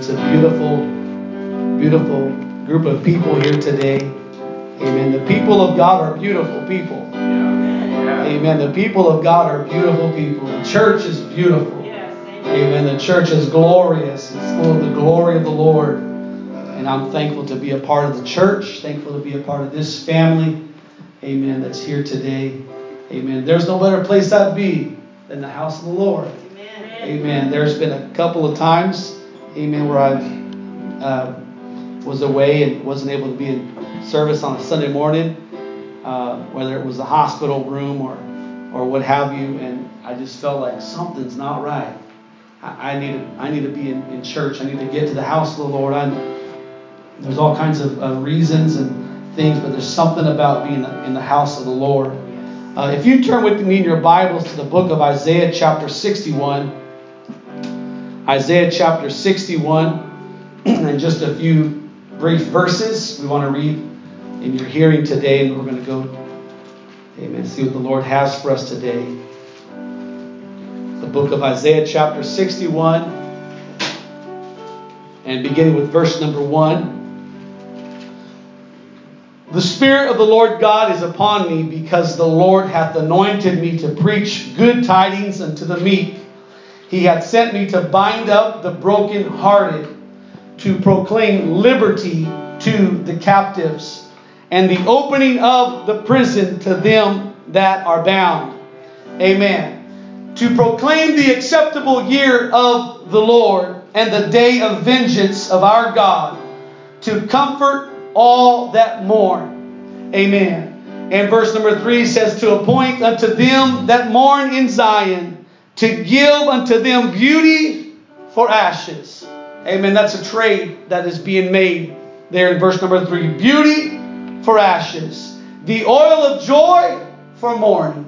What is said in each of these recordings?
It's a beautiful, beautiful group of people here today. Amen. The people of God are beautiful people. Amen. The people of God are beautiful people. The church is beautiful. Amen. The church is glorious. It's full of the glory of the Lord. And I'm thankful to be a part of the church, thankful to be a part of this family. Amen. That's here today. Amen. There's no better place I'd be than the house of the Lord. Amen. Amen. There's been a couple of times, amen, where I uh, was away and wasn't able to be in service on a Sunday morning, uh, whether it was the hospital room or, or what have you, and I just felt like something's not right. I, I need to, I need to be in, in church. I need to get to the house of the Lord. I, there's all kinds of reasons and things, but there's something about being in the house of the Lord. Uh, if you turn with me in your Bibles to the book of Isaiah, chapter 61, Isaiah chapter 61, and just a few brief verses we want to read in your hearing today, and we're going to go, amen, see what the Lord has for us today. The book of Isaiah, chapter 61, and beginning with verse number 1. The Spirit of the Lord God is upon me, because the Lord hath anointed me to preach good tidings unto the meek. He hath sent me to bind up the brokenhearted, to proclaim liberty to the captives, and the opening of the prison to them that are bound. Amen. To proclaim the acceptable year of the Lord and the day of vengeance of our God, to comfort all that mourn. Amen. And verse number three says, To appoint unto them that mourn in Zion, to give unto them beauty for ashes. Amen. That's a trade that is being made there in verse number three. Beauty for ashes. The oil of joy for mourning.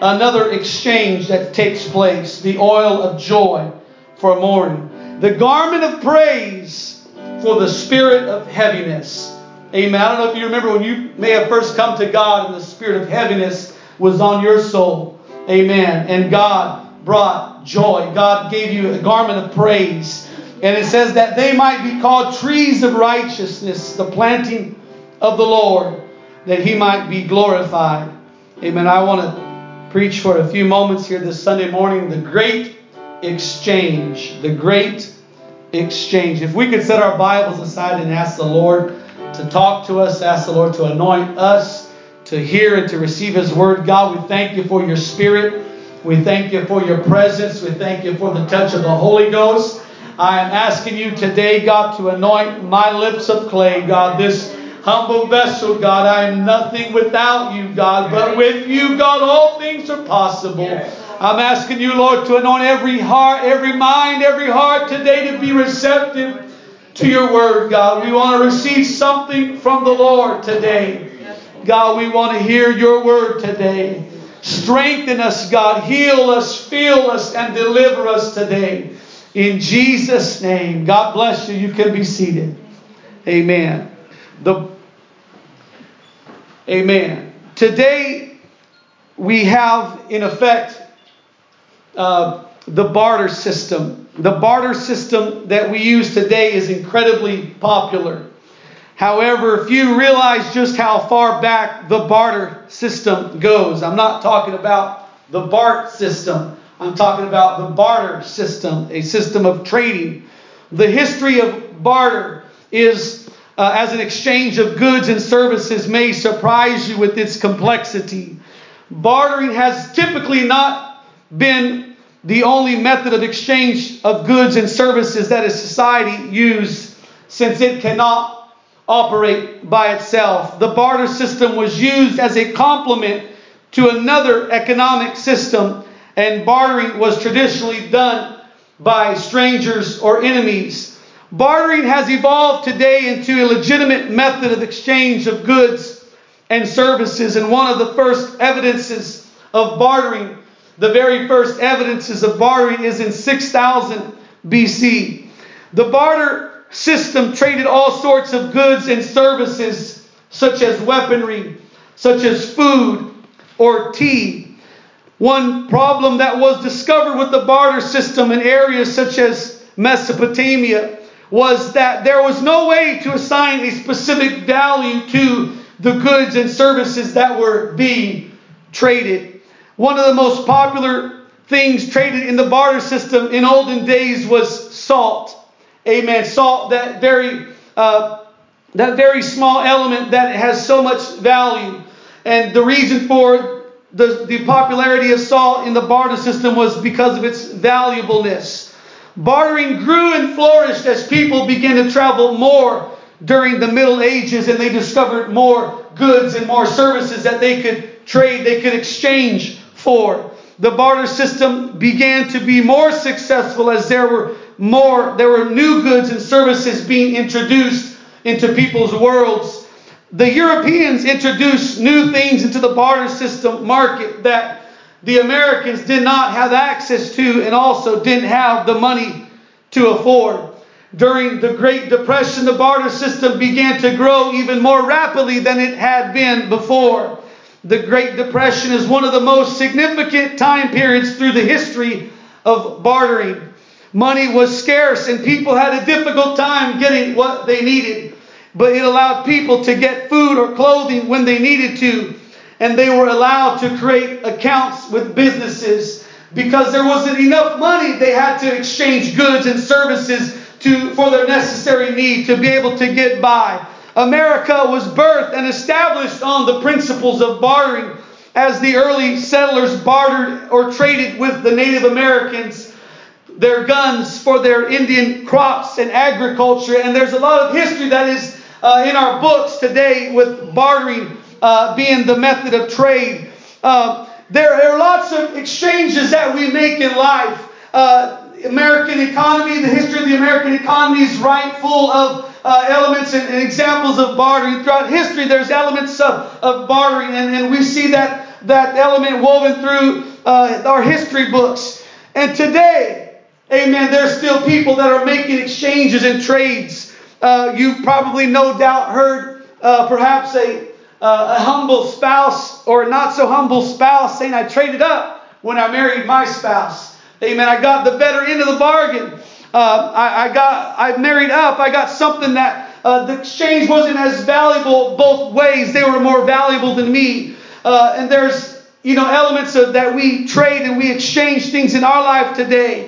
Another exchange that takes place. The oil of joy for mourning. The garment of praise for the spirit of heaviness. Amen. I don't know if you remember when you may have first come to God and the spirit of heaviness was on your soul. Amen. And God brought joy. God gave you a garment of praise. And it says that they might be called trees of righteousness, the planting of the Lord, that he might be glorified. Amen. I want to preach for a few moments here this Sunday morning the great exchange. The great exchange. If we could set our Bibles aside and ask the Lord to talk to us. Ask the Lord to anoint us to hear and to receive His word. God, we thank you for your spirit. We thank you for your presence. We thank you for the touch of the Holy Ghost. I am asking you today, God, to anoint my lips of clay, God, this humble vessel, God. I am nothing without you, God, but with you, God, all things are possible. I'm asking you, Lord, to anoint every heart, every mind, every heart today to be receptive to your word, God. We want to receive something from the Lord today. God, we want to hear your word today. Strengthen us, God. Heal us, fill us, and deliver us today. In Jesus' name. God bless you. You can be seated. Amen. The Amen. Today we have in effect uh, the barter system. The barter system that we use today is incredibly popular. However, if you realize just how far back the barter system goes. I'm not talking about the BART system. I'm talking about the barter system, a system of trading. The history of barter is uh, as an exchange of goods and services may surprise you with its complexity. Bartering has typically not been the only method of exchange of goods and services that a society used since it cannot operate by itself. The barter system was used as a complement to another economic system, and bartering was traditionally done by strangers or enemies. Bartering has evolved today into a legitimate method of exchange of goods and services, and one of the first evidences of bartering the very first evidences of bartering is in 6000 BC. The barter system traded all sorts of goods and services, such as weaponry, such as food or tea. One problem that was discovered with the barter system in areas such as Mesopotamia was that there was no way to assign a specific value to the goods and services that were being traded. One of the most popular things traded in the barter system in olden days was salt. Amen. Salt, that very uh, that very small element that has so much value. And the reason for the, the popularity of salt in the barter system was because of its valuableness. Bartering grew and flourished as people began to travel more during the Middle Ages and they discovered more goods and more services that they could trade, they could exchange for. The barter system began to be more successful as there were more, there were new goods and services being introduced into people's worlds. The Europeans introduced new things into the barter system market that the Americans did not have access to and also didn't have the money to afford. During the Great Depression, the barter system began to grow even more rapidly than it had been before. The Great Depression is one of the most significant time periods through the history of bartering. Money was scarce and people had a difficult time getting what they needed, but it allowed people to get food or clothing when they needed to, and they were allowed to create accounts with businesses because there wasn't enough money. They had to exchange goods and services to for their necessary need to be able to get by. America was birthed and established on the principles of bartering as the early settlers bartered or traded with the Native Americans their guns for their Indian crops and agriculture. And there's a lot of history that is uh, in our books today with bartering uh, being the method of trade. Uh, there are lots of exchanges that we make in life. Uh, American economy, the history of the American economy is right full of uh, elements and, and, examples of bartering. Throughout history, there's elements of, of bartering, and, and we see that, that element woven through uh, our history books. And today, amen, there's still people that are making exchanges and trades. Uh, you've probably no doubt heard uh, perhaps a, uh, a humble spouse or a not so humble spouse saying, I traded up when I married my spouse. Amen. I got the better end of the bargain. Uh, I, I, got, I married up. I got something that uh, the exchange wasn't as valuable both ways. They were more valuable than me. Uh, and there's, you know, elements of that we trade and we exchange things in our life today.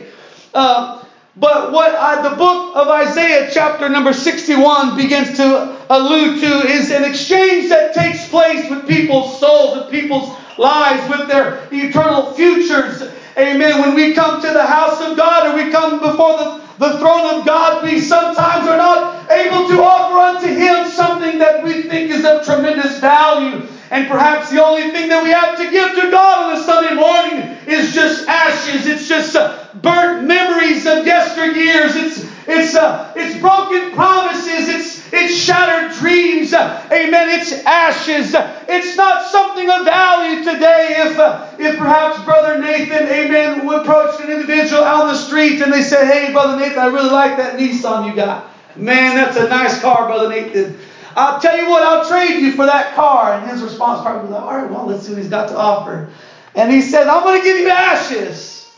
Uh, but what I, the book of Isaiah, chapter number 61, begins to allude to is an exchange that takes place with people's souls, with people's lives, with their eternal futures. Amen. When we come to the house of God or we come before the, the throne of God, we sometimes are not able to offer unto Him something that we think is of tremendous value. And perhaps the only thing that we have to give to God on a Sunday morning is just ashes. It's just uh, burnt memories of yesteryears. It's it's uh, it's broken promises. It's it's shattered dreams. Amen. It's ashes. It's not something of value today. If uh, if perhaps Brother Nathan, amen, approached an individual out on the street and they said, "Hey, Brother Nathan, I really like that Nissan you got. Man, that's a nice car, Brother Nathan." I'll tell you what, I'll trade you for that car. And his response probably was, all right, well, let's see what he's got to offer. And he says, I'm going to give you ashes.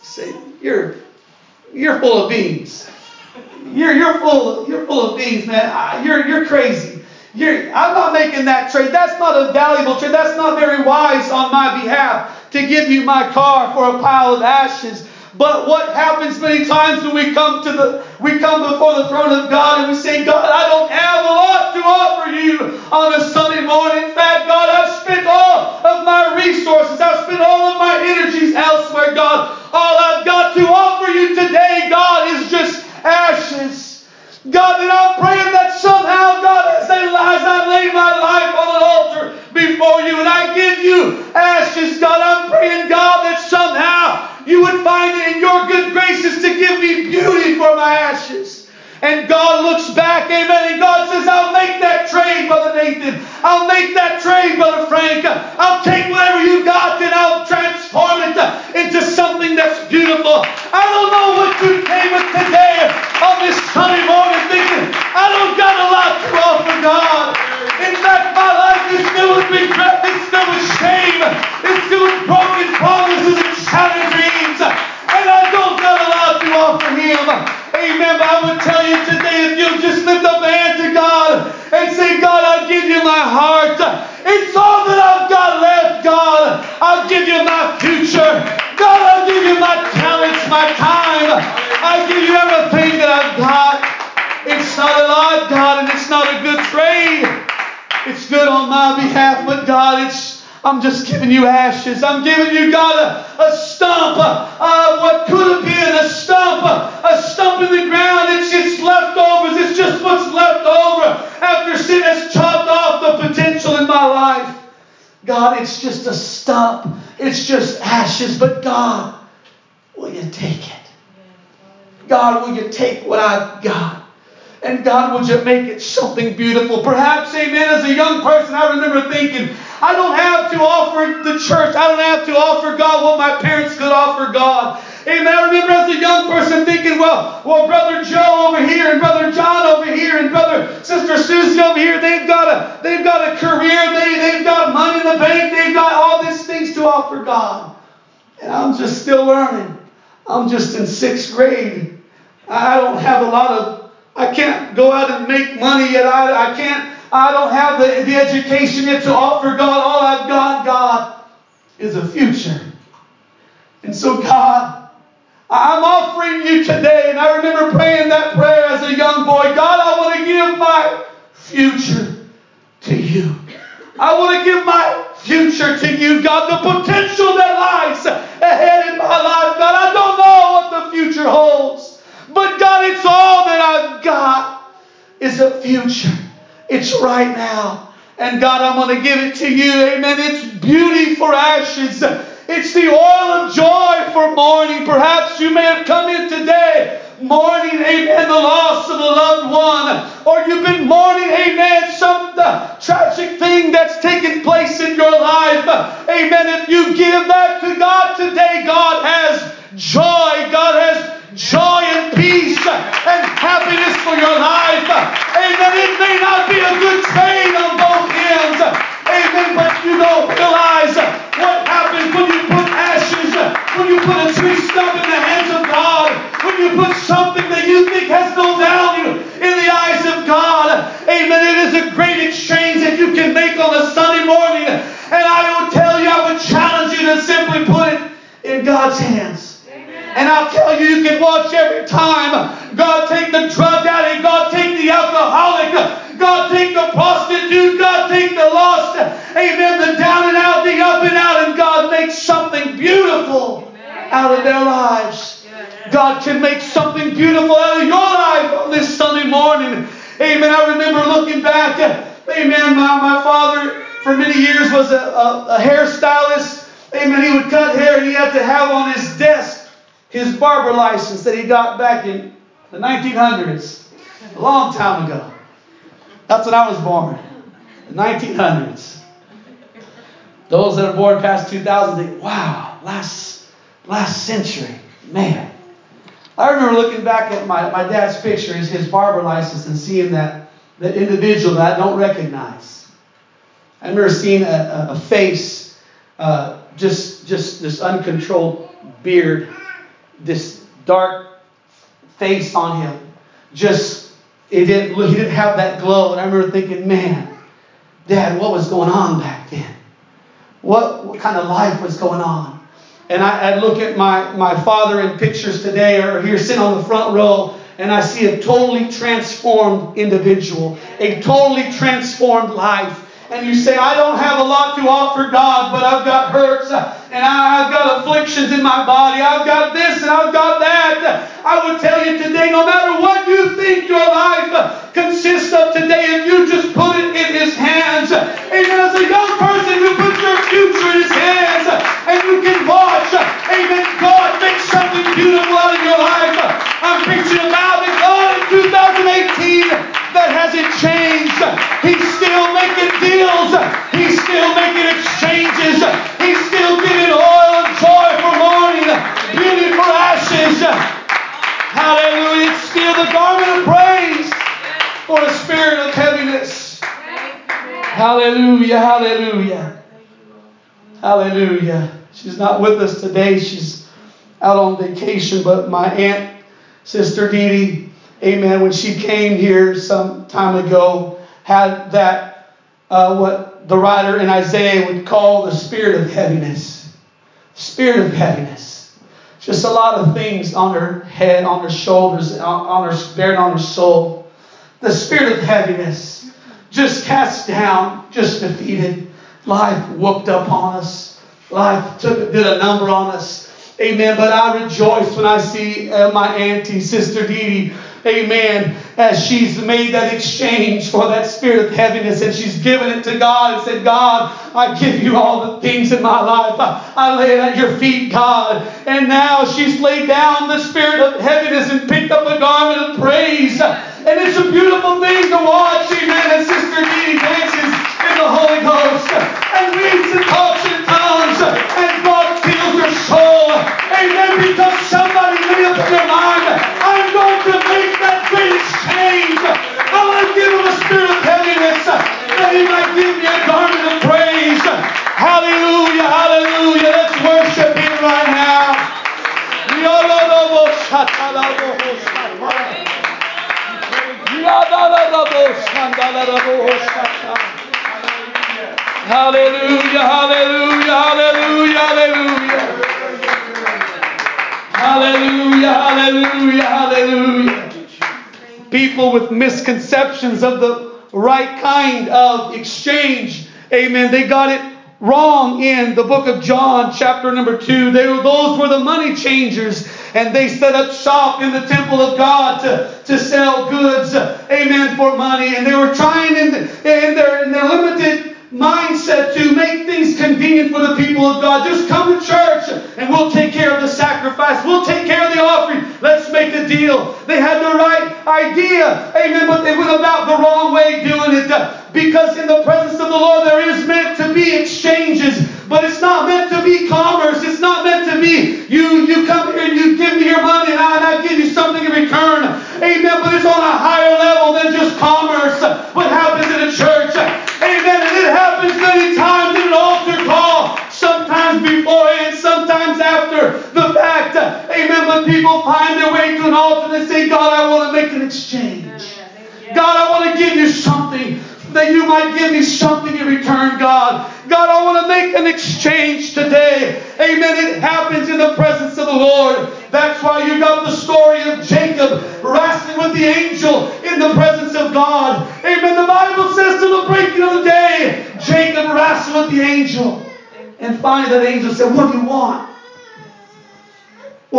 You're, you're full of beans. You're, you're, full, you're full of beans, man. You're, you're crazy. You're, I'm not making that trade. That's not a valuable trade. That's not very wise on my behalf to give you my car for a pile of ashes. But what happens many times when we come to the we come before the throne of God and we say, God, I don't have a lot to offer you on a Sunday morning. In fact, God, I've spent all of my resources, I've spent all of my energies elsewhere, God. All I've got to offer you today, God, is just ashes. God, and I'm praying that somehow, God, as I, as I lay my life on an altar before you and I give you ashes, God, I'm praying, God, that somehow you would find it in your good graces to give me beauty for my ashes. And God looks back, amen, and God says, I'll make that trade, Brother Nathan. I'll make that trade, Brother Frank. I'll take whatever you got and I'll transform it into something that's beautiful. I don't know what you came with today on this Sunday morning thinking, I don't got a lot to offer God. In fact, my life is filled with regret, it's filled with shame, it's filled with broken promises having dreams. And I don't know a lot to offer him. Amen. But I would tell you today if you just lift up a hand to God and say, God, I give you my heart. It's all that I've got left, God. I'll give you my future. God, I'll give you my talents, my time. I'll give you everything that I've got. It's not a lot, God, and it's not a good trade. It's good on my behalf, but God, it's I'm just giving you ashes. I'm giving you, God, a, a it's just a stump. It's just ashes. But God, will you take it? God, will you take what I've got? And God, would you make it something beautiful? Perhaps, amen, as a young person, I remember thinking, I don't have to offer the church, I don't have to offer God what my parents could offer God. Amen. I remember as a young person thinking, well, well, Brother Joe over here and Brother John over here and Brother Sister Susie over here, they've got a they've got a career, they, they've got money in the bank, they've got all these things to offer God. And I'm just still learning. I'm just in sixth grade. I don't have a lot of I can't go out and make money yet. I, I can't, I don't have the, the education yet to offer God. All I've got, God, is a future. And so, God, I'm offering you today, and I remember praying that prayer as a young boy God, I want to give my future to you. I want to give my future to you, God. The potential that lies ahead in my life, God. I don't know what the future holds. But God, it's all that I've got is a future. It's right now. And God, I'm going to give it to you. Amen. It's beauty for ashes. It's the oil of joy for mourning. Perhaps you may have come in today mourning, amen, the loss of a loved one. Or you've been mourning, amen, some uh, tragic thing that's taken place in your life. Amen. If you give that to God today, God has joy. God has joy and peace and happiness for your life. Amen. It may not be a good trade on both ends. Amen. But you don't realize when you put a tree stump in the hands of God, when you put something that you think has no value in the eyes of God. Amen. It is a great exchange that you can make on a Sunday morning. And I will tell you, I would challenge you to simply put it in God's hands. And I'll tell you, you can watch every time God take the drug addict, God take the alcoholic, God take the prostitute, God take the lost, amen, out of their lives. God can make something beautiful out of your life on this Sunday morning. Amen. I remember looking back, amen, my, my father for many years was a, a, a hairstylist. Amen. He would cut hair and he had to have on his desk his barber license that he got back in the 1900s, a long time ago. That's when I was born, the 1900s. Those that are born past 2000 think, wow, last, last century, man. I remember looking back at my, my dad's picture, his, his barber license, and seeing that, that individual that I don't recognize. I remember seeing a, a, a face, uh, just, just this uncontrolled beard this dark face on him. Just it didn't he didn't have that glow. And I remember thinking, man, Dad, what was going on back then? What what kind of life was going on? And I, I look at my, my father in pictures today or here sitting on the front row, and I see a totally transformed individual, a totally transformed life and you say, I don't have a lot to offer God, but I've got hurts and I've got afflictions in my body. I've got this and I've got that. I would tell you today, no matter what you think your life consists of today, if you just put it in His hands, Hallelujah. Hallelujah. She's not with us today. She's out on vacation, but my aunt, Sister Dee Dee, amen, when she came here some time ago, had that, uh, what the writer in Isaiah would call the spirit of heaviness. Spirit of heaviness. Just a lot of things on her head, on her shoulders, on her, bearing on her soul. the spirit of heaviness, just cast down, just defeated. Life whooped up on us. Life took did a number on us. Amen. But I rejoice when I see uh, my auntie, Sister Dee Dee, amen, as she's made that exchange for that spirit of heaviness and she's given it to God and said, God, I give you all the things in my life. I, I lay it at your feet, God. And now she's laid down the spirit of heaviness and picked up a garment of praise. And it's With misconceptions of the right kind of exchange. Amen. They got it wrong in the book of John, chapter number two. They were, those were the money changers, and they set up shop in the temple of God to, to sell goods, amen, for money. And they were trying in, in, their, in their limited mindset to make things convenient for the people of God. Just come to church and we'll take care of the sacrifice. We'll take care of the offering. Let's make a deal. They had the right idea. Amen. But they went about the wrong way doing it. Because in the presence of the Lord there is meant to be exchanges. But it's not meant to be commerce. It's not meant to be you, you come here and you give me your money and I, and I give you something in return. Amen. But it's on a higher level than just commerce. What happens in a church? Amen. And it happens many times in an altar call. Sometimes before and sometimes after the fact. Amen. But people find their way to an altar and they say, God, I want to make an exchange. God, I want to give you something that you might give me something in return, God. God, I want to make an exchange today. Amen. It happens in the presence of the Lord. That's why you got the story of Jacob wrestling with the angel in the presence of God. Amen. The Bible says to the breaking of the day, Jacob wrestled with the angel. And finally, that angel said, What do you want?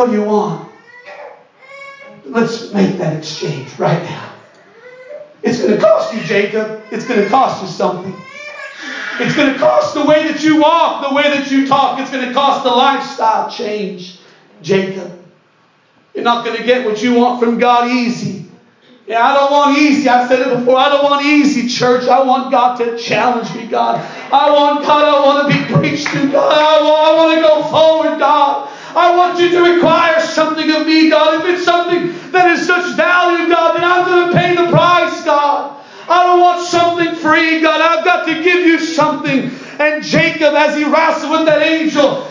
What do you want? Let's make that exchange right now. It's going to cost you, Jacob. It's going to cost you something. It's going to cost the way that you walk, the way that you talk. It's going to cost the lifestyle change, Jacob. You're not going to get what you want from God easy. Yeah, I don't want easy. I've said it before. I don't want easy, church. I want God to challenge me, God. I want God. I want to be preached to, God. I want, I want to go forward, God. I want you to require something of me, God. If it's something that is such value, God, then I'm going to pay the price, God. I don't want something free, God. I've got to give you something. And Jacob, as he wrestled with that angel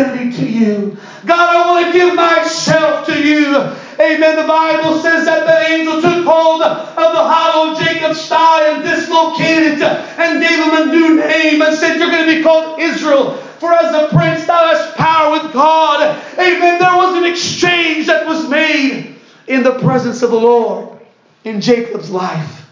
identity to you. God, I want to give myself to you. Amen. The Bible says that the angel took hold of the hollow Jacob's thigh and dislocated it and gave him a new name and said, You're going to be called Israel. For as a prince thou hast power with God. Amen. There was an exchange that was made in the presence of the Lord in Jacob's life.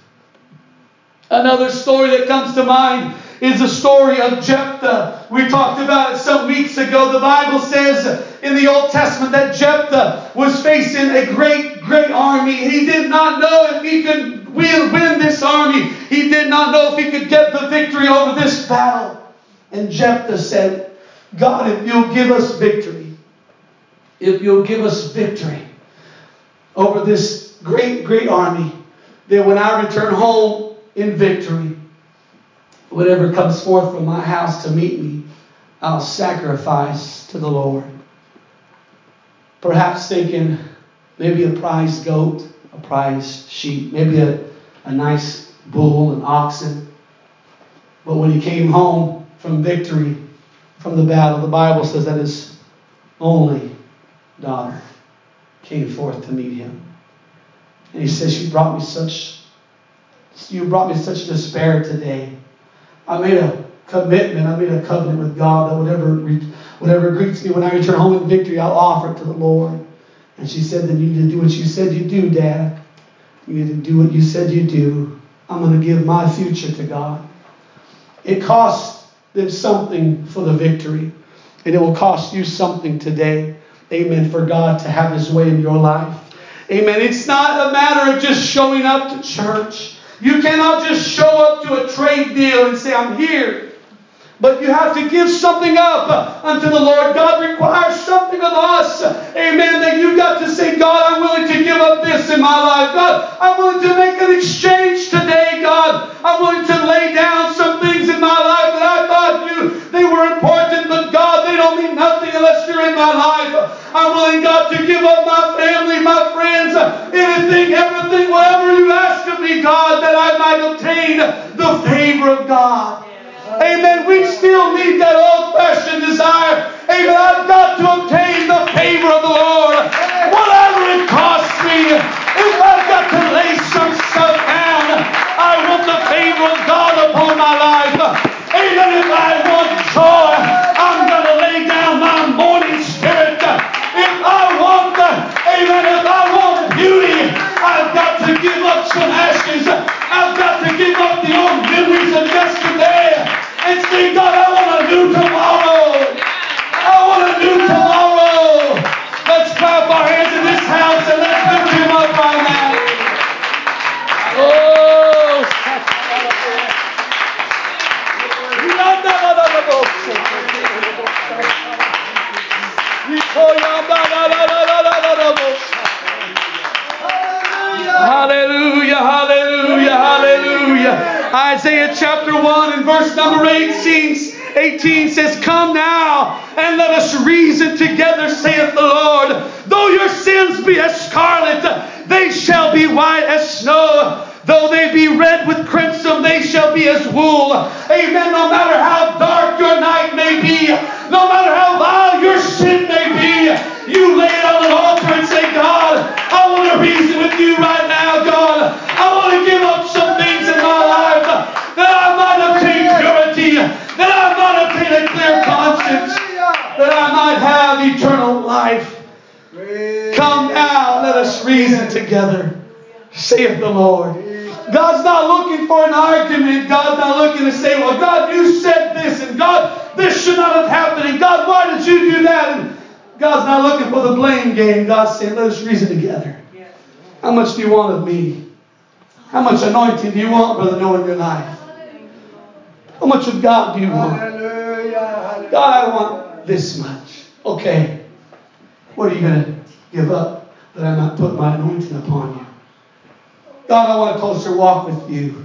Another story that comes to mind is the story of Jephthah. We talked about it some weeks ago. The Bible says in the Old Testament that Jephthah was facing a great, great army. He did not know if he could win, this army. He did not know if he could get the victory over this battle. And Jephthah said, God, if you'll give us victory, if you'll give us victory over this great, great army, then when I return home in victory, whatever comes forth from my house to meet me, I'll sacrifice to the Lord. Perhaps thinking maybe a prize goat, a prize sheep, maybe a, a nice bull and oxen. But when he came home from victory, from the battle, the Bible says that his only daughter came forth to meet him. And he says, You brought me such you brought me such despair today. I made a commitment, I made a covenant with God that whatever whatever greets me when I return home in victory, I'll offer it to the Lord. And she said, Then you need to do what you said you'd do, Dad. You need to do what you said you'd do. I'm going to give my future to God. It costs them something for the victory, and it will cost you something today. Amen. For God to have His way in your life. Amen. It's not a matter of just showing up to church. You cannot just show up to a trade deal and say, I'm here. But you have to give something up unto the Lord. God requires something of us. Amen. That you've got to say, God, I'm willing to give up this in my life. God, I'm willing to make an exchange today, God. I'm willing to lay down me, God, that I might obtain the favor of God. Amen. We still need that old fashioned desire. Amen. I've got to obtain the favor of the Lord. 18, 18 says, that I might have eternal life. Come now, let us reason together, saith the Lord. God's not looking for an argument. God's not looking to say, well, God, you said this, and God, this should not have happened, and God, why did you do that? And God's not looking for the blame game. God's saying, let us reason together. How much do you want of me? How much anointing do you want, Brother in your life? How much of God do you want? God, I want this much. Okay. What are you going to give up that I might put my anointing upon you? God, I want a closer walk with you.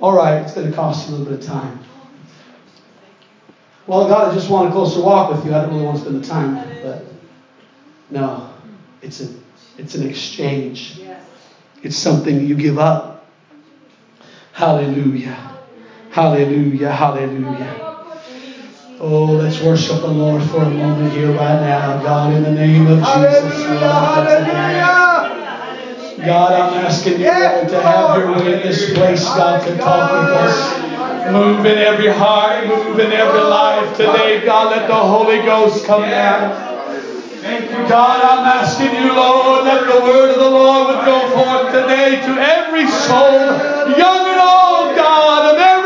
All right, it's going to cost a little bit of time. Well, God, I just want a closer walk with you. I don't really want to spend the time. But no, it's a, it's an exchange. It's something you give up. Hallelujah. Hallelujah. Hallelujah. Oh, let's worship the Lord for a moment here right now. God, in the name of Jesus. Hallelujah. God, I'm asking you, Lord, to have your way in this place, God, to talk with us. Move in every heart, move in every life today. God, let the Holy Ghost come down. Thank you, God, I'm asking you, Lord, that the word of the Lord would go forth today to every soul, young and old, God, of every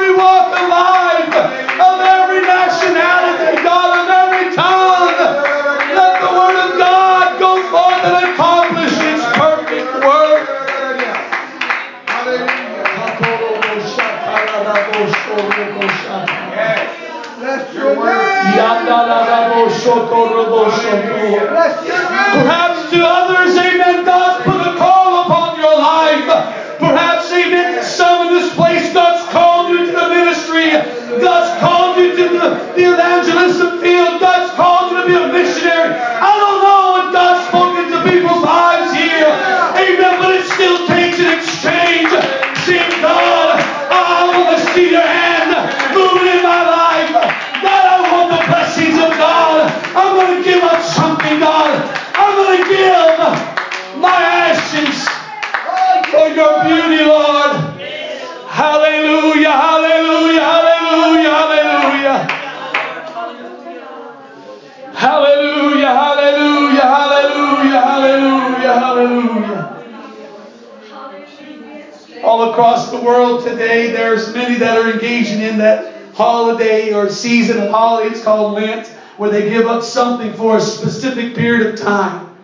season of holiday. It's called Lent, where they give up something for a specific period of time.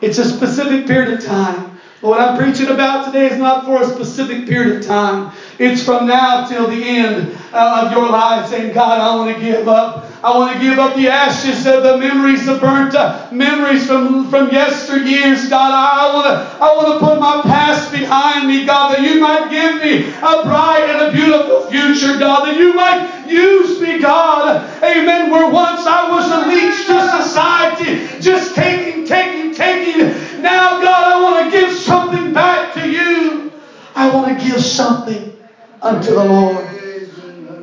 It's a specific period of time. But what I'm preaching about today is not for a specific period of time. It's from now till the end uh, of your life saying, God, I want to give up. I want to give up the ashes of the memories, the burnt uh, memories from, from yesteryears, God. I, I want to I want to put my past behind me, God, that you might give me a bright and a beautiful future, God, that you might use me, God. Amen. Where once I was a leech to society, just taking, taking, taking now, God, I want to give something back to you. I want to give something unto the Lord.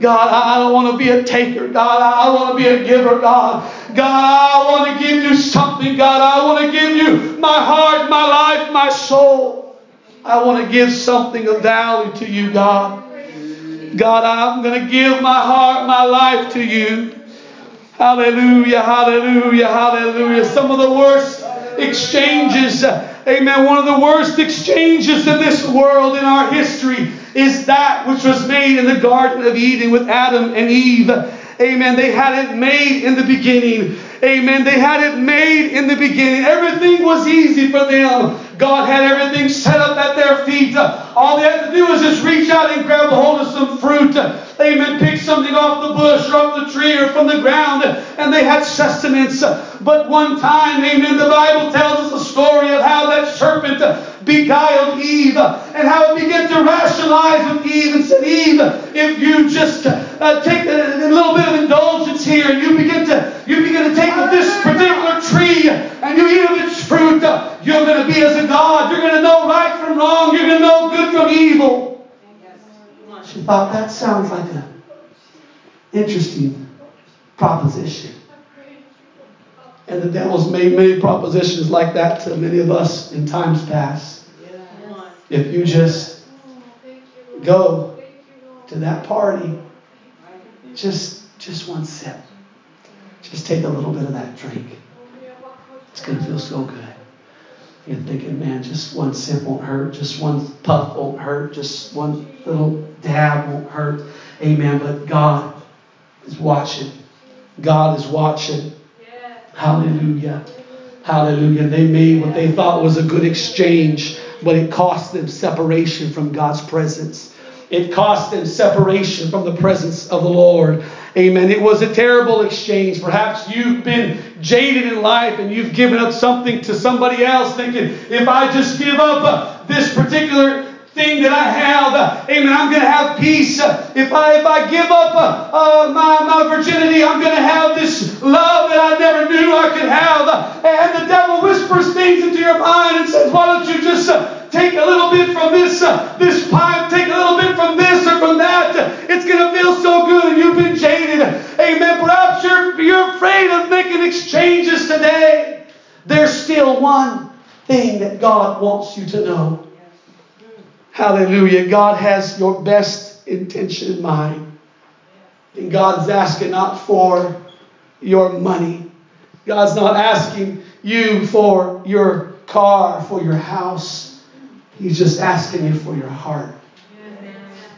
God, I don't want to be a taker. God, I want to be a giver. God, God, I want to give you something. God, I want to give you my heart, my life, my soul. I want to give something of value to you, God. God, I'm going to give my heart, my life to you. Hallelujah, hallelujah, hallelujah. Some of the worst exchanges. Amen. One of the worst exchanges in this world in our history is that which was made in the Garden of Eden with Adam and Eve. Amen. They had it made in the beginning. Amen. They had it made in the beginning. Everything was easy for them. God had everything set up at their feet. All they had to do was just reach out and grab a hold of some fruit. Amen. Pick something off the bush or off the tree or from the ground, and they had sustenance. But one time, amen, the Bible tells us a story serpent beguiled Eve and how it began to rationalize with Eve and said, Eve, if you just uh, take a, a, little bit of indulgence here and you begin to you begin to take of this particular tree and you eat of its fruit, you're going to be as a God. You're going to know right from wrong. You're going to know good from evil. She thought that sounds like an interesting proposition. And the devil's made many propositions like that to many of us in times past. If you just go to that party, just just one sip. Just take a little bit of that drink. It's going to feel so good. You're thinking, man, just one sip won't hurt. Just one puff won't hurt. Just one little dab won't hurt. Amen. But God is watching. God is watching. Hallelujah. Hallelujah. They made what they thought was a good exchange, but it cost them separation from God's presence. It cost them separation from the presence of the Lord. Amen. It was a terrible exchange. Perhaps you've been jaded in life and you've given up something to somebody else, thinking, if I just give up uh, this particular thing that I have. Amen. I'm going to have peace. If I if I give up uh, uh, my, my virginity, I'm going to God wants you to know. Hallelujah. God has your best intention in mind. And God's asking not for your money. God's not asking you for your car, for your house. He's just asking you for your heart.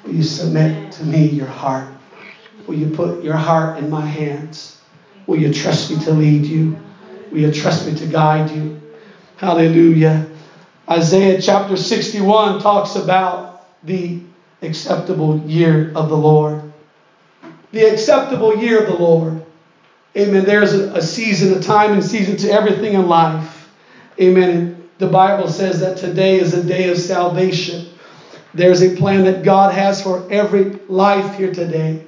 Will you submit to me your heart? Will you put your heart in my hands? Will you trust me to lead you? Will you trust me to guide you? Hallelujah. Isaiah chapter 61 talks about the acceptable year of the Lord. The acceptable year of the Lord. Amen. There's a, season, a time and season to everything in life. Amen. The Bible says that today is a day of salvation. There's a plan that God has for every life here today.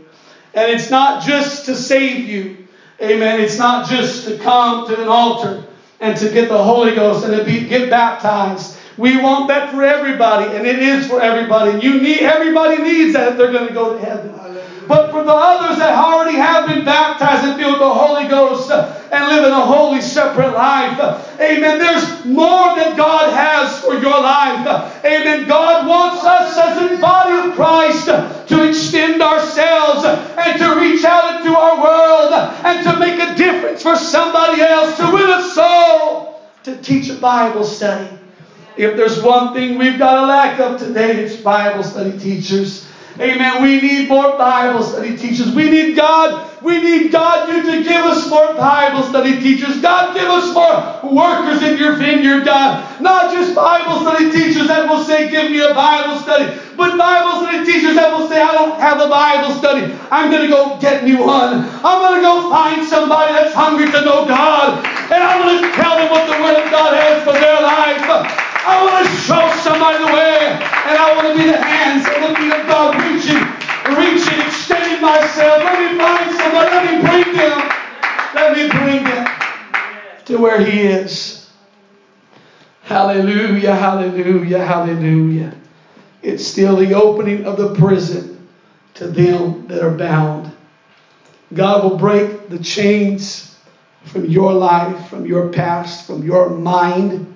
And it's not just to save you. Amen. It's not just to come to an altar and to get the Holy Ghost and to be, get baptized. We want that for everybody, and it is for everybody. You need everybody needs that if they're going to go to heaven. But for the others that already have been baptized and filled with the Holy Ghost uh, and live in a holy, separate life, uh, amen. There's more that God has for your life. Uh, amen. God wants us as a body of Christ to extend ourselves and to reach out into our world and to make a difference for somebody else, to win a soul, to teach a Bible study. If there's one thing we've got a lack of today, it's Bible study teachers. Amen. We need more Bible study teachers. We need God. We need God, you to give us more Bible study teachers. God, give us more workers in your vineyard, God. Not just Bible study teachers that will say, give me a Bible study, but Bible study teachers that will say, I don't have a Bible study. I'm going to go get me one. I'm going to go find somebody that's hungry to know God. And I'm going to tell them what the Word of God has for their life. I want to show somebody the way, and I want to be the hands and the feet of God reaching, reaching, extending myself. Let me find somebody. Let me bring them. Let me bring them to where He is. Hallelujah, hallelujah, hallelujah. It's still the opening of the prison to them that are bound. God will break the chains from your life, from your past, from your mind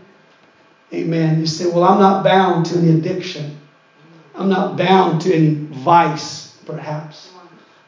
Amen. You say, well, I'm not bound to any addiction. I'm not bound to any vice, perhaps.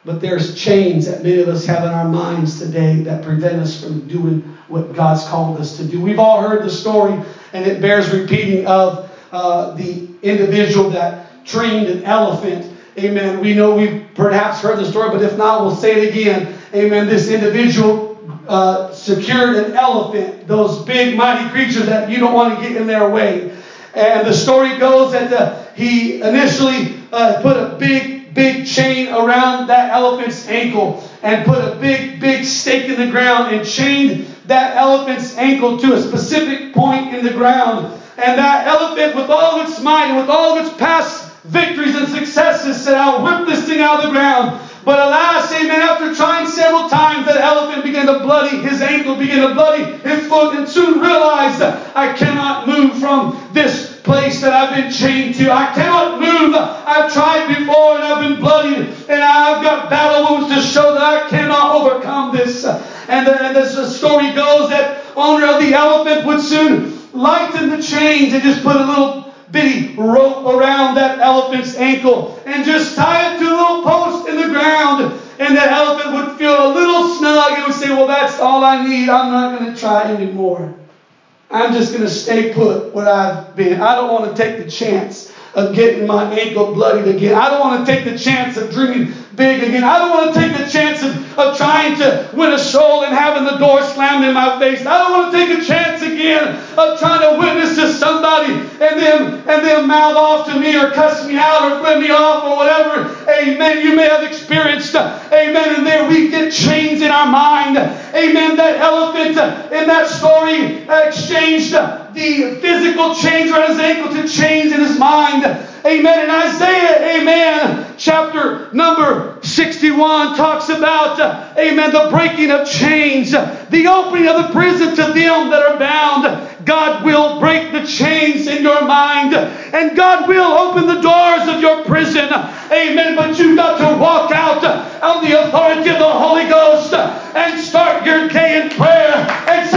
But there's chains that many of us have in our minds today that prevent us from doing what God's called us to do. We've all heard the story, and it bears repeating of uh, the individual that trained an elephant. Amen. We know we've perhaps heard the story, but if not, we'll say it again. Amen. This individual uh, secured an elephant, those big, mighty creatures that you don't want to get in their way. And the story goes that the, he initially uh, put a big, big chain around that elephant's ankle and put a big, big stake in the ground and chained that elephant's ankle to a specific point in the ground. And that elephant, with all of its might and with all of its past victories and successes, said, I'll whip this thing out of the ground. But alas, amen, after trying several times, that elephant began to bloody, his ankle began to bloody his foot, and soon realized, I cannot move from this place that I've been chained to. I cannot move. I've tried before and I've been bloodied, and I've got battle wounds to show that I cannot overcome this. And, the, and the story goes, that owner of the elephant would soon lighten the chains and just put a little bitty rope around that elephant's ankle and just tie it to a little post in the ground. And that elephant would feel a little snug and would say, Well, that's all I need. I'm not going to try anymore. I'm just going to stay put where I've been. I don't want to take the chance of getting my ankle bloodied again. I don't want to take the chance of dreaming big again. I don't want to take the chance of, of trying to win a soul and having the door slammed in my face. I don't want to take a chance again of trying to witness to somebody and them and them mouth off to me or cuss me out or flip me off or whatever. Amen. You may have experienced. Uh, amen. And there we get chains in our mind. Amen. That elephant uh, in that story uh, exchanged the physical chains around his ankle to chains in his mind. Amen. And Isaiah, amen, chapter number 61 talks about, uh, amen, the breaking of chains, the opening of the prison to them that are bound. God will break the chains in your mind, and God will open the doors of your prison. Amen. But you've got to walk out on the authority of the Holy Ghost and start your day in prayer and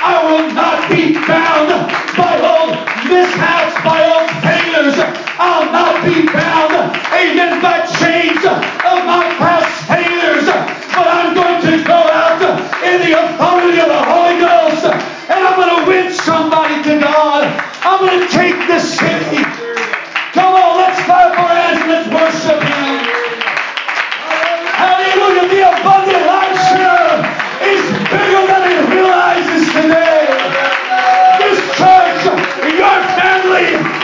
I will not be bound by old mishaps, by old failures. I'll not be bound, amen, by chains of my past failures. But I'm going to go out in the authority of the Holy Ghost and I'm going to win somebody to God. I'm going to take this city. Come on, let's clap our hands and let's worship Him. Hallelujah. The abundant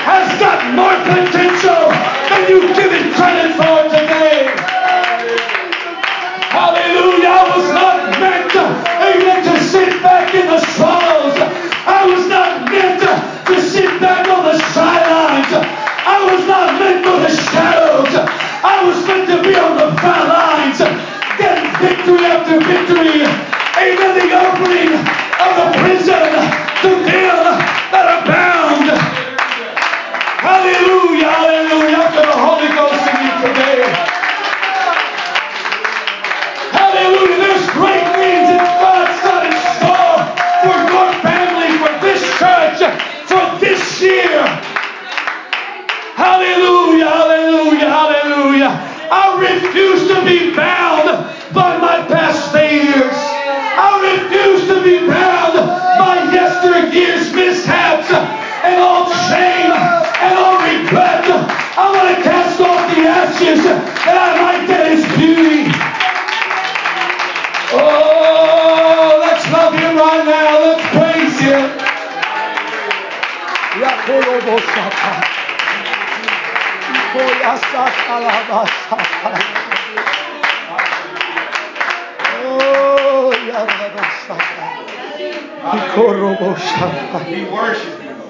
has got more potential than you give it credit for today. Hallelujah. I was not meant, amen, to sit back in the shallows.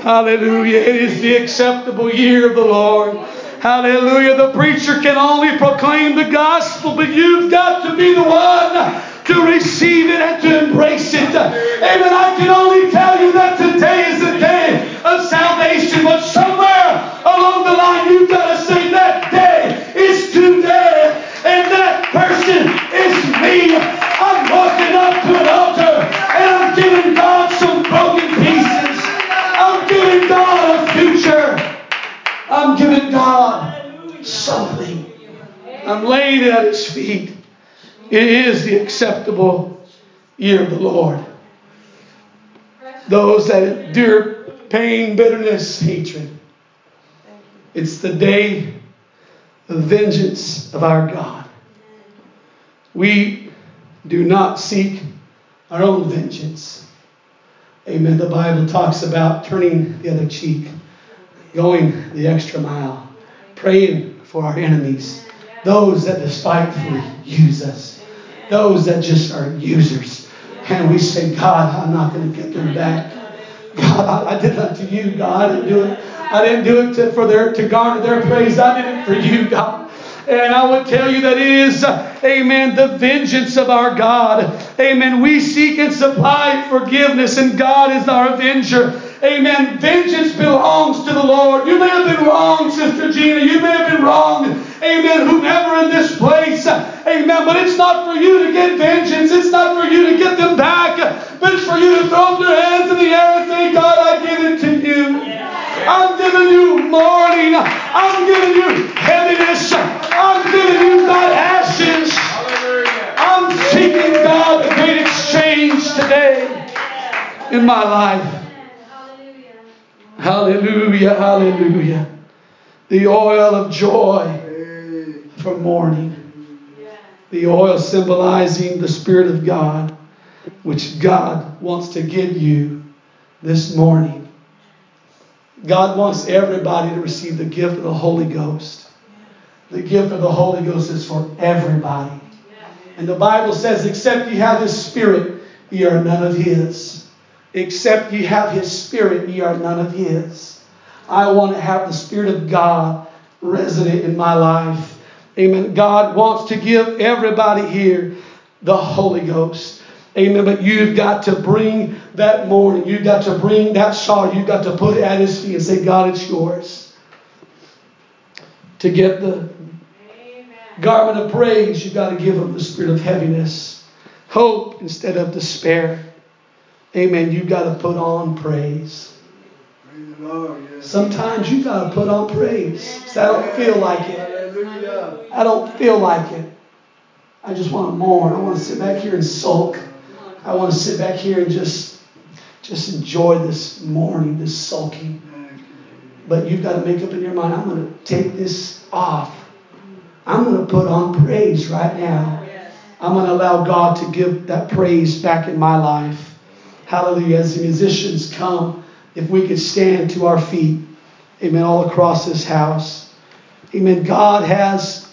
Hallelujah. It is the acceptable year of the Lord. Hallelujah. The preacher can only proclaim the gospel, but you've got to be the one to receive it and to embrace it. Amen. I can only tell you that today is the day of salvation, but somewhere along the line you've got to say that day is today, and that person is me. I'm walking up to an altar and I'm giving God some broken pieces. I'm giving God a future. I'm giving God something. I'm laying it at His feet. It is the acceptable year of the Lord. Those that endure pain, bitterness, hatred. It's the day of vengeance of our God. We do not seek our own vengeance. Amen. The Bible talks about turning the other cheek, going the extra mile, praying for our enemies, those that despitefully use us those that just are users. And we say, God, I'm not going to get them back. God, I, did that to you, God. Do it. I didn't do it to, for their to garner their praise. I did it for you, God. And I would tell you that it is, amen, the vengeance of our God. Amen. We seek and supply forgiveness, and God is our avenger. Amen. Vengeance belongs to the Lord. You may have been wrong, Sister Gina. You may have been wrong. Amen. Whomever in this place. Amen. But it's not for you to get vengeance. It's not for you to get them back. But it's for you to throw up your hands in the air and say, God, I give it to you. I'm giving you mourning. I'm giving you heaviness. I'm giving you God ashes. I'm seeking God the great exchange today in my life. Hallelujah, hallelujah. The oil of joy for mourning. The oil symbolizing the Spirit of God, which God wants to give you this morning. God wants everybody to receive the gift of the Holy Ghost. The gift of the Holy Ghost is for everybody. And the Bible says, except you have His Spirit, ye are none of His. Except ye have his spirit, ye are none of his. I want to have the Spirit of God resident in my life. Amen. God wants to give everybody here the Holy Ghost. Amen. But you've got to bring that mourning. You've got to bring that sorrow. You've got to put it at His feet and say, God, it's yours. To get the garment of praise, you've got to give Him the spirit of heaviness, hope instead of despair. Amen. You've got to put on praise. Sometimes you've got to put on praise. I don't feel like it. I don't feel like it. I just want to mourn. I want to sit back here and sulk. I want to sit back here and just just enjoy this mourning, this sulking. But you've got to make up in your mind, I'm going to take this off. I'm going to put on praise right now. I'm going to allow God to give that praise back in my life. Hallelujah. As the musicians come, if we could stand to our feet, amen, all across this house. Amen. God has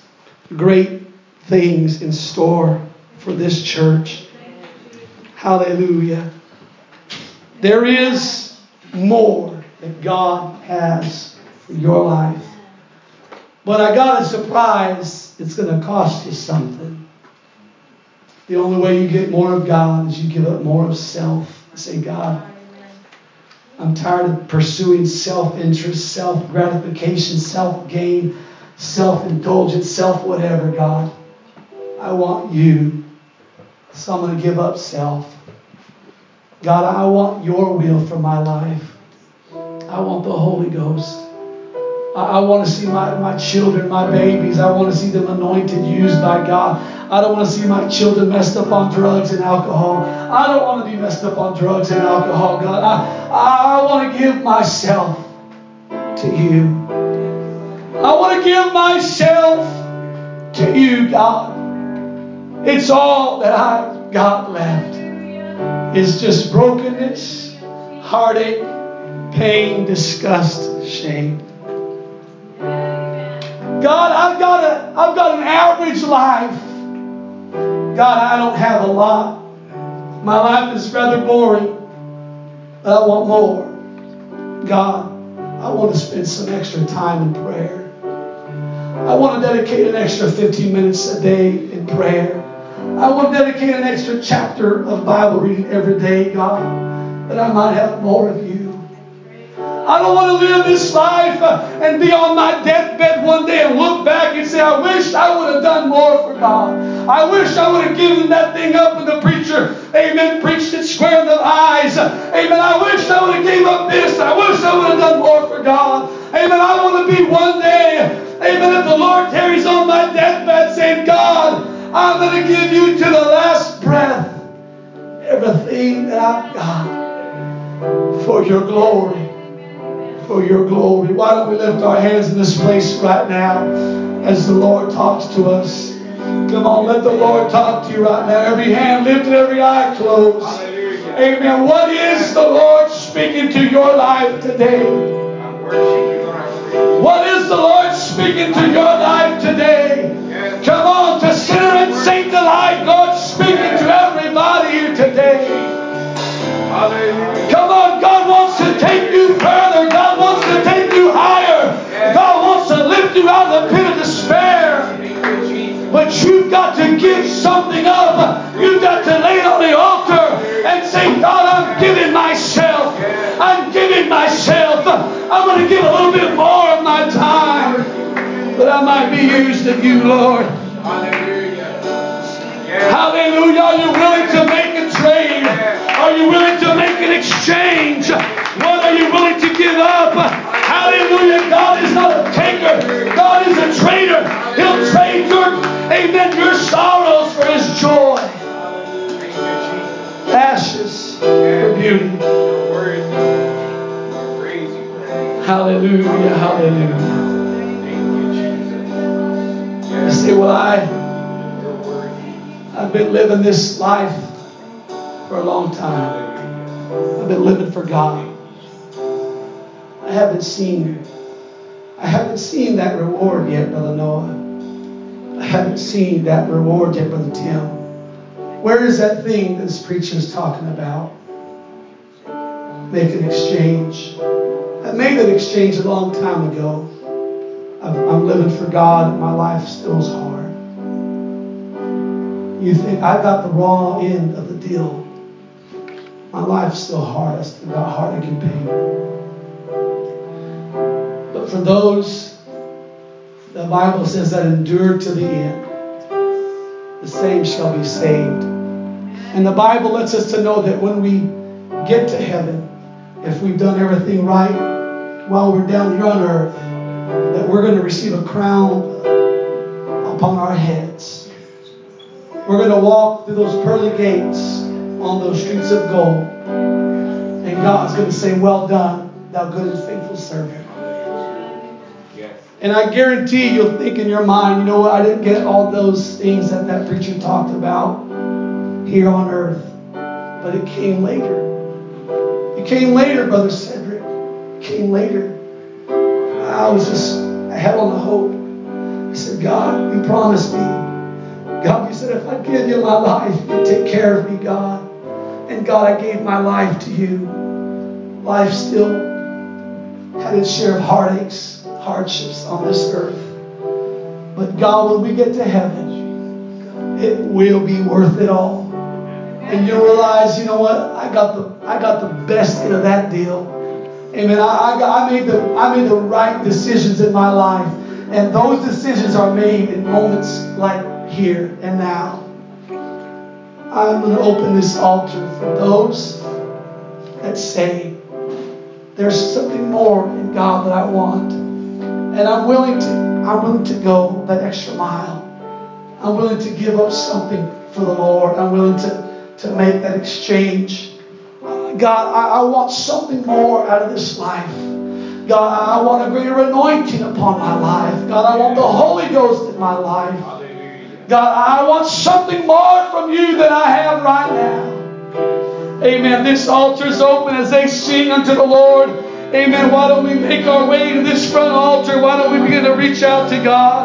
great things in store for this church. Hallelujah. There is more that God has for your life. But I got a surprise. It's going to cost you something. The only way you get more of God is you give up more of self. Say, God, I'm tired of pursuing self interest, self gratification, self gain, self indulgence, self whatever, God. I want you. So I'm going to give up self. God, I want your will for my life. I want the Holy Ghost. I, want to see my, my children, my babies. I want to see them anointed, used by God. I don't want to see my children messed up on drugs and alcohol. I don't want to be messed up on drugs and alcohol, God. I, I want to give myself to you. I want to give myself to you, God. It's all that I've got left. It's just brokenness, heartache, pain, disgust, shame. God, I've got a I've got an average life. God, I don't have a lot. My life is rather boring. But I want more. God, I want to spend some extra time in prayer. I want to dedicate an extra 15 minutes a day in prayer. I want to dedicate an extra chapter of Bible reading every day, God, that I might have more of you. I don't want to live this life uh, and be on my deathbed one day and look back and say, I wish I would have done more for God. I wish I would have given that thing up and the preacher, amen, preached it square in the eyes. Amen. I wish I would have gave up this. I wish I would have done more for God. Amen. I want to be one day, to give you to the last breath everything that I've got for your glory for your glory. Why don't we lift our hands in this place right now as the Lord talks to us? Come on, let the Lord talk to you right now. Every hand lifted, every eye closed. Hallelujah. Amen. What is the Lord speaking to your life today? What is the Lord speaking to your life today? And alike, Lord speaking to everybody here today. Come on, God wants to take you further. God wants to take you higher. God wants to lift you out of the pit of despair. But you've got to give something up. You've got to lay it on the altar and say, God, I'm giving myself. I'm giving myself. I'm going to give a little bit more of my time. But I might be used of you, Lord. Hallelujah. Are you willing to make a trade? Are you willing to make an exchange? What are you willing to give up? Hallelujah. God is not a taker. God is a trader. He'll trade your, amen, your sorrows for his joy. Ashes for beauty. Hallelujah. Hallelujah. You say, well, I been living this life for a long time. I've been living for God. I haven't seen I haven't seen that reward yet, Brother Noah. I haven't seen that reward yet, Brother Tim. Where is that thing this preacher is talking about? Make an exchange. I made an exchange a long time ago. I'm living for God, and my life still is hard you think I got the raw end of the deal. My life's still hard. I still got heartache and pain. But for those, the Bible says that endure to the end, the same shall be saved. And the Bible lets us to know that when we get to heaven, if we've done everything right while we're down here on earth, that we're going to receive a crown upon our heads we're going to walk through those pearly gates on those streets of gold. And God's going to say, Well done, thou good and faithful servant. Yes. And I guarantee you'll think in your mind, you know what, I didn't get all those things that that preacher talked about here on earth. But it came later. It came later, Brother Cedric. It came later. I was just, I held on to hope. I said, God, you promised me said if I give you my life, you'd take care of me, God. And God, I gave my life to you. Life still had its share of heartaches, hardships on this earth. But God, when we get to heaven, it will be worth it all. And you'll realize, you know what? I got the I got the best end of that deal. Amen. I, I, I made the I made the right decisions in my life. And those decisions are made in moments like here and now. I'm going to open this altar for those that say, there's something more in God that I want. And I'm willing to, I'm willing to go that extra mile. I'm willing to give up something for the Lord. I'm willing to, to make that exchange. God, I, I want something more out of this life. God, I want a greater anointing upon my life. God, I want the Holy Ghost in my life. God, I want something more from you than I have right now. Amen. This altar is open as they sing unto the Lord. Amen. Why don't we make our way to this front altar? Why don't we begin to reach out to God?